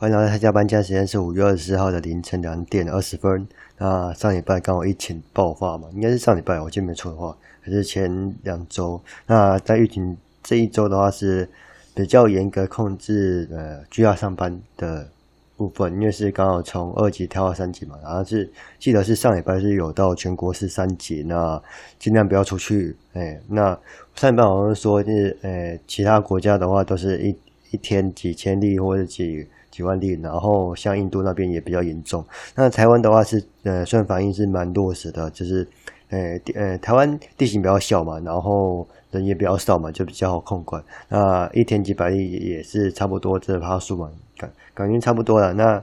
欢迎来到加班加时间，是五月二十四号的凌晨两点二十分。那上礼拜刚好疫情爆发嘛，应该是上礼拜，我记得没错的话，还是前两周。那在疫情这一周的话，是比较严格控制呃居家上班的部分，因为是刚好从二级跳到三级嘛。然后是记得是上礼拜是有到全国是三级，那尽量不要出去。哎，那上礼拜好像说是呃其他国家的话都是一一天几千例或者几。几万例，然后像印度那边也比较严重。那台湾的话是，呃，算反应是蛮落实的，就是，呃，呃，台湾地形比较小嘛，然后人也比较少嘛，就比较好控管。那一天几百例也是差不多这趴数嘛，感感觉差不多了。那，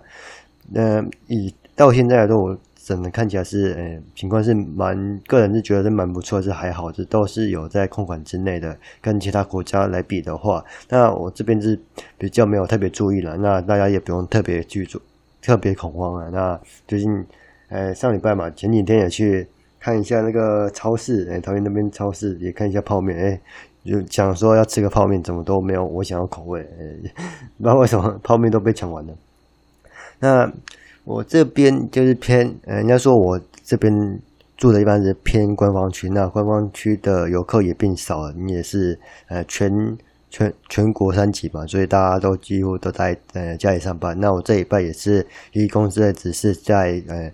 呃，以到现在来说，整个看起来是，呃，情况是蛮，个人是觉得是蛮不错，是还好，这都是有在控管之内的。跟其他国家来比的话，那我这边是比较没有特别注意了，那大家也不用特别去做，特别恐慌啊。那最近，呃，上礼拜嘛，前几天也去看一下那个超市，哎，桃园那边超市也看一下泡面，哎，就想说要吃个泡面，怎么都没有我想要口味，哎，不知道为什么泡面都被抢完了。那。我这边就是偏，呃，人家说我这边住的一般是偏观光区，那观光区的游客也变少了。你也是，呃，全全全国三级嘛，所以大家都几乎都在呃家里上班。那我这一拜也是离公司的指示在，呃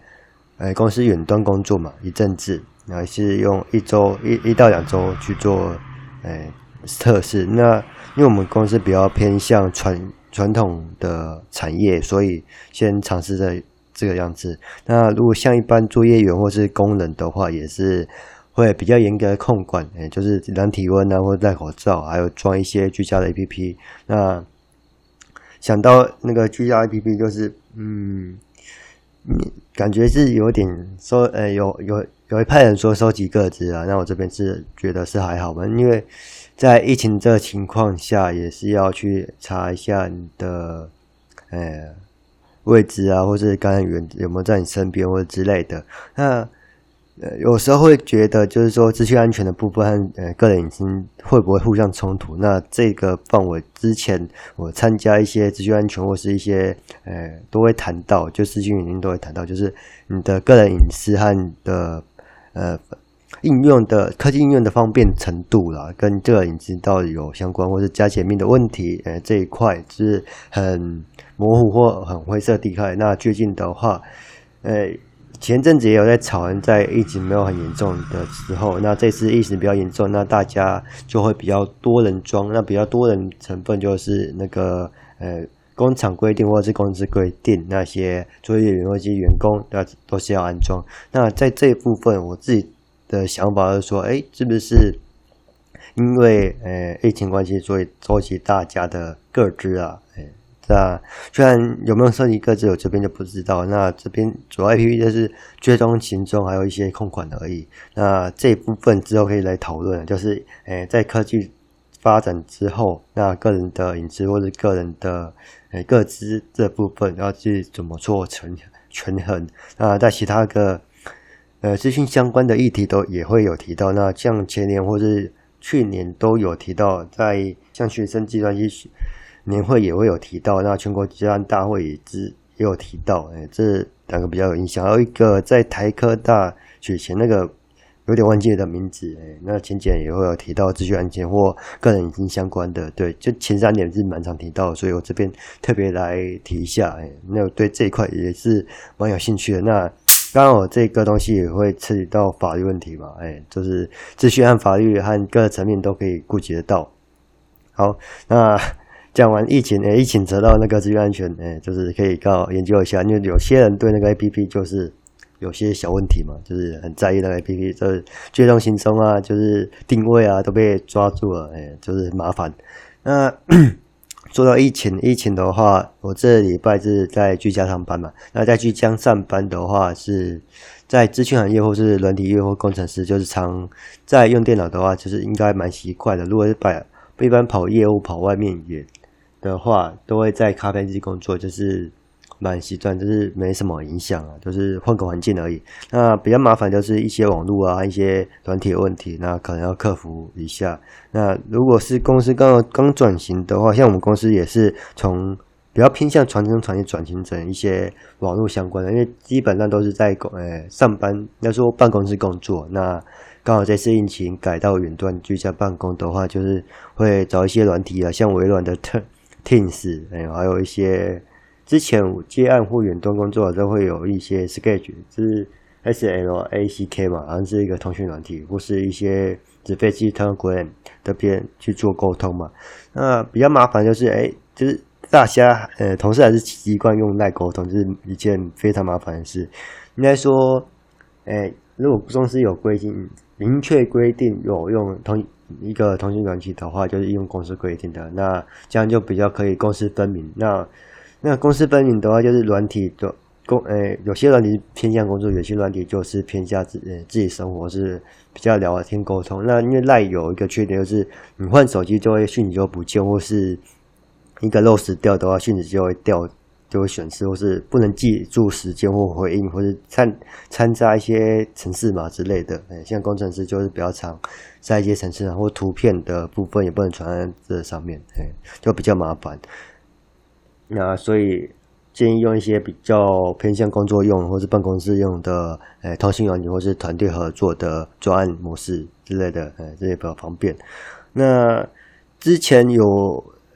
呃公司远端工作嘛，一阵子，然后是用一周一一到两周去做，呃测试。那因为我们公司比较偏向传。传统的产业，所以先尝试在这个样子。那如果像一般作业员或是工人的话，也是会比较严格的控管，诶，就是量体温啊，或者戴口罩，还有装一些居家的 APP。那想到那个居家 APP，就是嗯，感觉是有点收，呃，有有有一派人说收集个资啊，那我这边是觉得是还好吧，因为。在疫情这情况下，也是要去查一下你的，呃，位置啊，或是感染源有没有在你身边，或者之类的。那呃，有时候会觉得，就是说资讯安全的部分和呃个人隐私会不会互相冲突？那这个范围之前我参加一些资讯安全或是一些呃都会谈到，就资讯语音都会谈到，就是你的个人隐私和你的呃。应用的科技应用的方便程度啦，跟这个隐私到底有相关，或是加前面的问题，呃，这一块是很模糊或很灰色地带。那最近的话，呃，前阵子也有在吵，在疫情没有很严重的时候，那这次疫情比较严重，那大家就会比较多人装，那比较多人成分就是那个呃工厂规定或者是公司规定那些作业员或者员工，那都是要安装。那在这一部分，我自己。的想法是说，哎，是不是因为呃疫情关系，所以收集大家的个资啊？哎，那虽然有没有收集个资，我这边就不知道。那这边主要 APP 就是追踪行踪，还有一些控管而已。那这一部分之后可以来讨论，就是诶在科技发展之后，那个人的隐私或者个人的诶个资这部分要去怎么做权权衡？那在其他个。呃，资讯相关的议题都也会有提到。那像前年或是去年都有提到，在像学生计算机年会也会有提到。那全国计算大会也之也有提到。哎，这两个比较有印象。还有一个在台科大学前那个有点忘记的名字。哎，那前几年也会有提到资讯安全或个人隐私相关的。对，就前三年是蛮常提到，所以我这边特别来提一下。哎，那我对这一块也是蛮有兴趣的。那。刚好这个东西也会涉及到法律问题嘛，哎，就是秩序和法律和各个层面都可以顾及得到。好，那 讲完疫情，哎，疫情扯到那个资讯安全，哎，就是可以刚好研究一下，因为有些人对那个 APP 就是有些小问题嘛，就是很在意那个 APP，就是追踪行踪啊，就是定位啊都被抓住了，哎，就是麻烦。那 做到疫情，疫情的话，我这礼拜是在居家上班嘛。那在居家上班的话，是在资讯行业或是软体业或工程师，就是常在用电脑的话，就是应该蛮习惯的。如果是把一般跑业务、跑外面也的话，都会在咖啡机工作，就是。蛮习惯，就是没什么影响啊，就是换个环境而已。那比较麻烦就是一些网络啊，一些软体问题，那可能要克服一下。那如果是公司刚刚转型的话，像我们公司也是从比较偏向传统产业转型成一些网络相关的，因为基本上都是在工呃上班，要说办公室工作。那刚好这次疫情改到远端居家办公的话，就是会找一些软体啊，像微软的 Teams，哎，还有一些之前接案或远端工作都会有一些 Sketch，就是 S L A C K 嘛，好像是一个通讯软体，或是一些纸飞机 Telegram 这边去做沟通嘛。那比较麻烦就是，哎，就是。大家呃，同事还是习惯用赖沟通，就是一件非常麻烦的事。应该说，哎，如果公司有规定，明确规定有用同一个通讯软体的话，就是用公司规定的，那这样就比较可以公私分明。那那公私分明的话，就是软体的工，哎，有些软体偏向工作，有些软体就是偏向自呃自己生活，是比较聊天沟通。那因为赖有一个缺点，就是你换手机就会讯息就不见，或是。一个漏失掉的话，讯息就会掉，就会显示，或是不能记住时间或回应，或是掺掺杂一些程式码之类的。哎，像工程师就是比较常在一些程式或图片的部分也不能传在这上面，哎，就比较麻烦。那所以建议用一些比较偏向工作用或是办公室用的，诶，通讯软件或是团队合作的专案模式之类的，诶，这也比较方便。那之前有。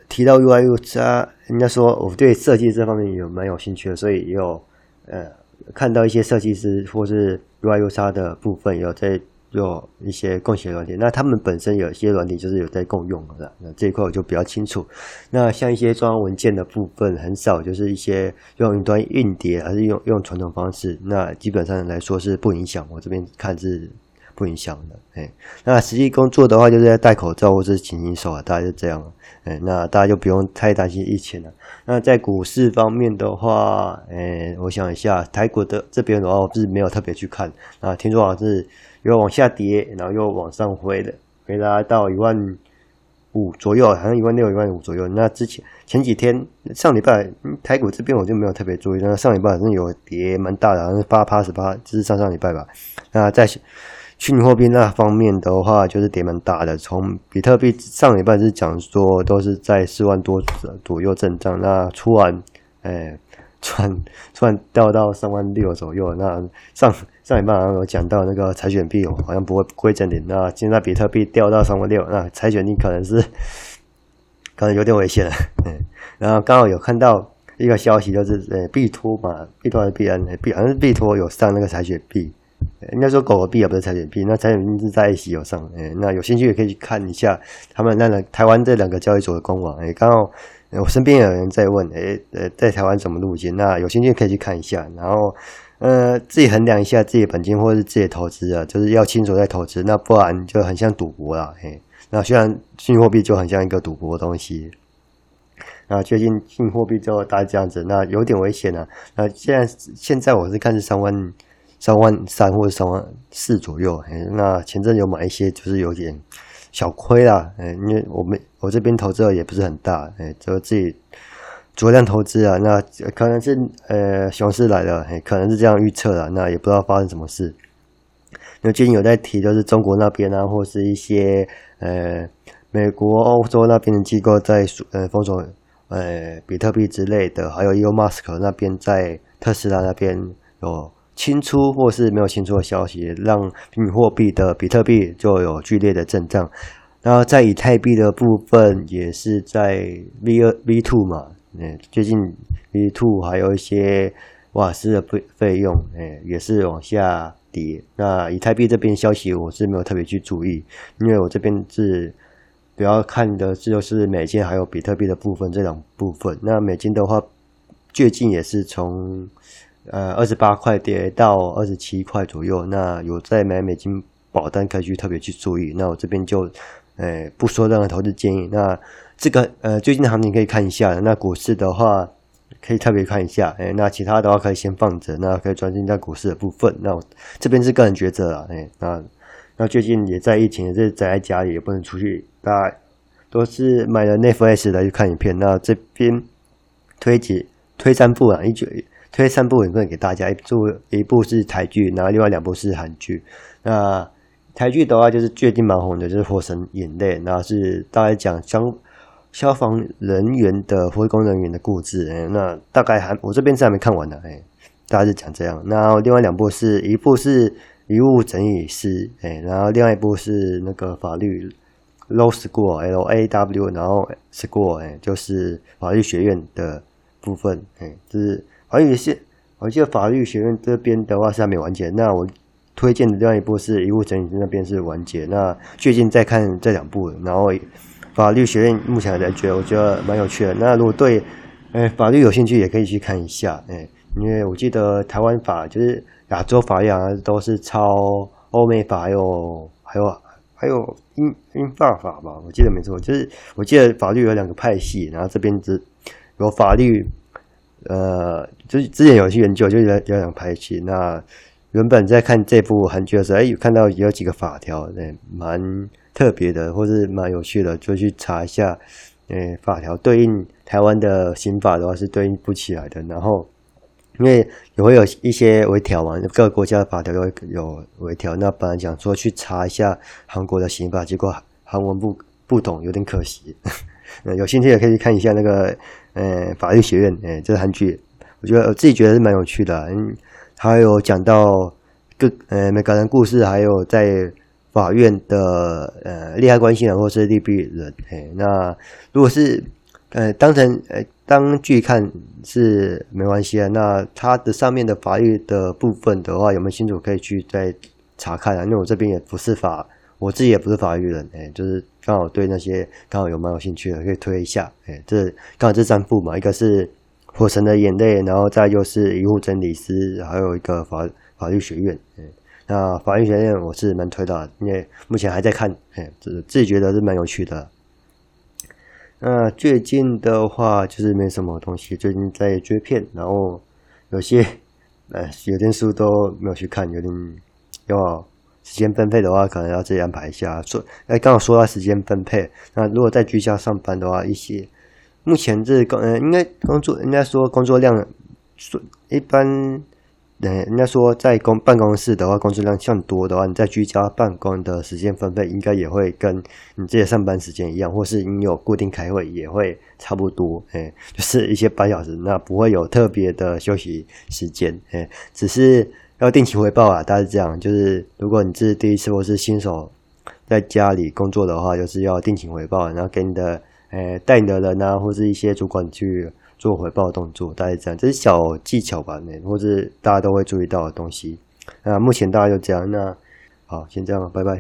提到 UI UX，人家说我对设计这方面有蛮有兴趣的，所以也有呃看到一些设计师或是 UI UX 的部分有在做一些共写软体。那他们本身有一些软体就是有在共用的，那这一块我就比较清楚。那像一些装文件的部分，很少就是一些用云端硬碟，还是用用传统方式。那基本上来说是不影响。我这边看是。不影响的，哎，那实际工作的话，就是在戴口罩或是勤洗手啊，大概就这样，哎，那大家就不用太担心疫情了。那在股市方面的话，哎，我想一下，台股的这边的话，我是没有特别去看，啊，听说好像是又往下跌，然后又往上回的，回拉到一万五左右，好像一万六、一万五左右。那之前前几天上礼拜台股这边我就没有特别注意，那上礼拜好像有跌蛮大的，好像是八趴十八，就是上上礼拜吧。那在。虚拟货币那方面的话，就是跌蛮大的。从比特币上礼拜是讲说都是在四万多左右震荡，那突然，哎，突然突然掉到三万六左右。那上上礼拜好像有讲到那个柴犬币好像不会归正点。那现在比特币掉到三万六，那柴犬币可能是可能有点危险了。嗯，然后刚好有看到一个消息，就是呃币托嘛，币托还是币安？币好像是币托有上那个柴犬币。应该说狗狗币也不是柴犬币，那柴犬币是在一起有上，诶，那有兴趣也可以去看一下他们那个台湾这两个交易所的官网，诶，刚好我身边有人在问，诶，呃，在台湾怎么入金？那有兴趣可以去看一下，然后呃，自己衡量一下自己本金或者是自己投资啊，就是要清楚在投资，那不然就很像赌博啦，诶，那虽然虚拟货币就很像一个赌博的东西，那最近虚拟货币就大概这样子，那有点危险啊，那现在现在我是看是三万。三万三或者三万四左右，那前阵有买一些，就是有点小亏啦，哎，因为我们我这边投资额也不是很大，哎，就自己酌量投资啊，那可能是呃熊市来了，哎，可能是这样预测的，那也不知道发生什么事。那最近有在提，就是中国那边啊，或是一些呃美国、欧洲那边的机构在呃封锁呃比特币之类的，还有 Elon Musk 那边在特斯拉那边有。清出或是没有清出的消息，让虚拟货币的比特币就有剧烈的震荡。然后在以太币的部分也是在 V 二 V two 嘛，嗯，最近 V two 还有一些瓦斯的费费用，诶，也是往下跌。那以太币这边消息我是没有特别去注意，因为我这边是主要看的就是美金还有比特币的部分这两部分。那美金的话，最近也是从。呃，二十八块跌到二十七块左右，那有在买美金保单可以去特别去注意。那我这边就，呃，不说任何投资建议。那这个呃，最近的行情可以看一下。那股市的话，可以特别看一下。哎，那其他的话可以先放着，那可以专心在股市的部分。那我这边是个人抉择了。哎，那那最近也在疫情，也是宅在家里，也不能出去，大家都是买了 Netflix 来去看影片。那这边推几推三部啊，一九。推三部影片给大家，一部一部是台剧，然后另外两部是韩剧。那台剧的话，就是最近蛮红的，就是《火神眼泪》，然后是大概讲消消防人员的灰工人员的故事，哎，那大概还我这边是还没看完的，哎，大概是讲这样。那另外两部是一部是遗物整理师，哎，然后另外一部是那个法律 Law School L A W，然后 School，哎，就是法律学院的部分，哎，就是而且是。我记得法律学院这边的话是还没完结。那我推荐的另外一部是遗物整理那边是完结。那最近在看这两部，然后。法律学院目前来觉得，我觉得蛮有趣的。那如果对，哎，法律有兴趣，也可以去看一下，哎，因为我记得台湾法就是亚洲法律啊，都是抄欧美法，还有还有还有英英法法吧，我记得没错，就是我记得法律有两个派系，然后这边只有法律，呃，就之前有去研究，就有有两个派系。那原本在看这部韩剧的时候，哎，有看到有几个法条，哎，蛮。特别的，或是蛮有趣的，就去查一下，诶，法条对应台湾的刑法的话是对应不起来的。然后，因为也会有一些微调嘛，各个国家的法条都会有微调。那本来讲说去查一下韩国的刑法，结果韩文不不懂，有点可惜。有兴趣也可以看一下那个，呃，法律学院，诶，这个韩剧，我觉得我自己觉得是蛮有趣的。嗯，还有讲到各呃每个人故事，还有在。法院的呃利害关系人或是利弊人，嘿，那如果是呃当成呃当剧看是没关系啊。那它的上面的法律的部分的话，有没有清楚可以去再查看啊？因为我这边也不是法，我自己也不是法律人，哎，就是刚好对那些刚好有蛮有兴趣的，可以推一下。哎，这刚好这三部嘛，一个是《火神的眼泪》，然后再就是《遗物整理师》，还有一个法法律学院，哎。那法律学院我是蛮推的，因为目前还在看，哎，自自己觉得是蛮有趣的。那最近的话就是没什么东西，最近在追片，然后有些，哎，有些书都没有去看，有点要时间分配的话，可能要自己安排一下。说，哎，刚好说到时间分配，那如果在居家上班的话，一些目前这工，呃，应该工作，应该说工作量，说一般。对，人家说在公办公室的话，工作量像多的话，你在居家办公的时间分配应该也会跟你自己上班时间一样，或是你有固定开会也会差不多，哎，就是一些八小时，那不会有特别的休息时间，哎，只是要定期回报啊，大概是这样。就是如果你是第一次或是新手在家里工作的话，就是要定期回报，然后给你的，诶，带你的人啊，或是一些主管去。做回报动作，大概这样，这是小技巧吧，那或是大家都会注意到的东西。那目前大家就这样，那好，先这样，拜拜。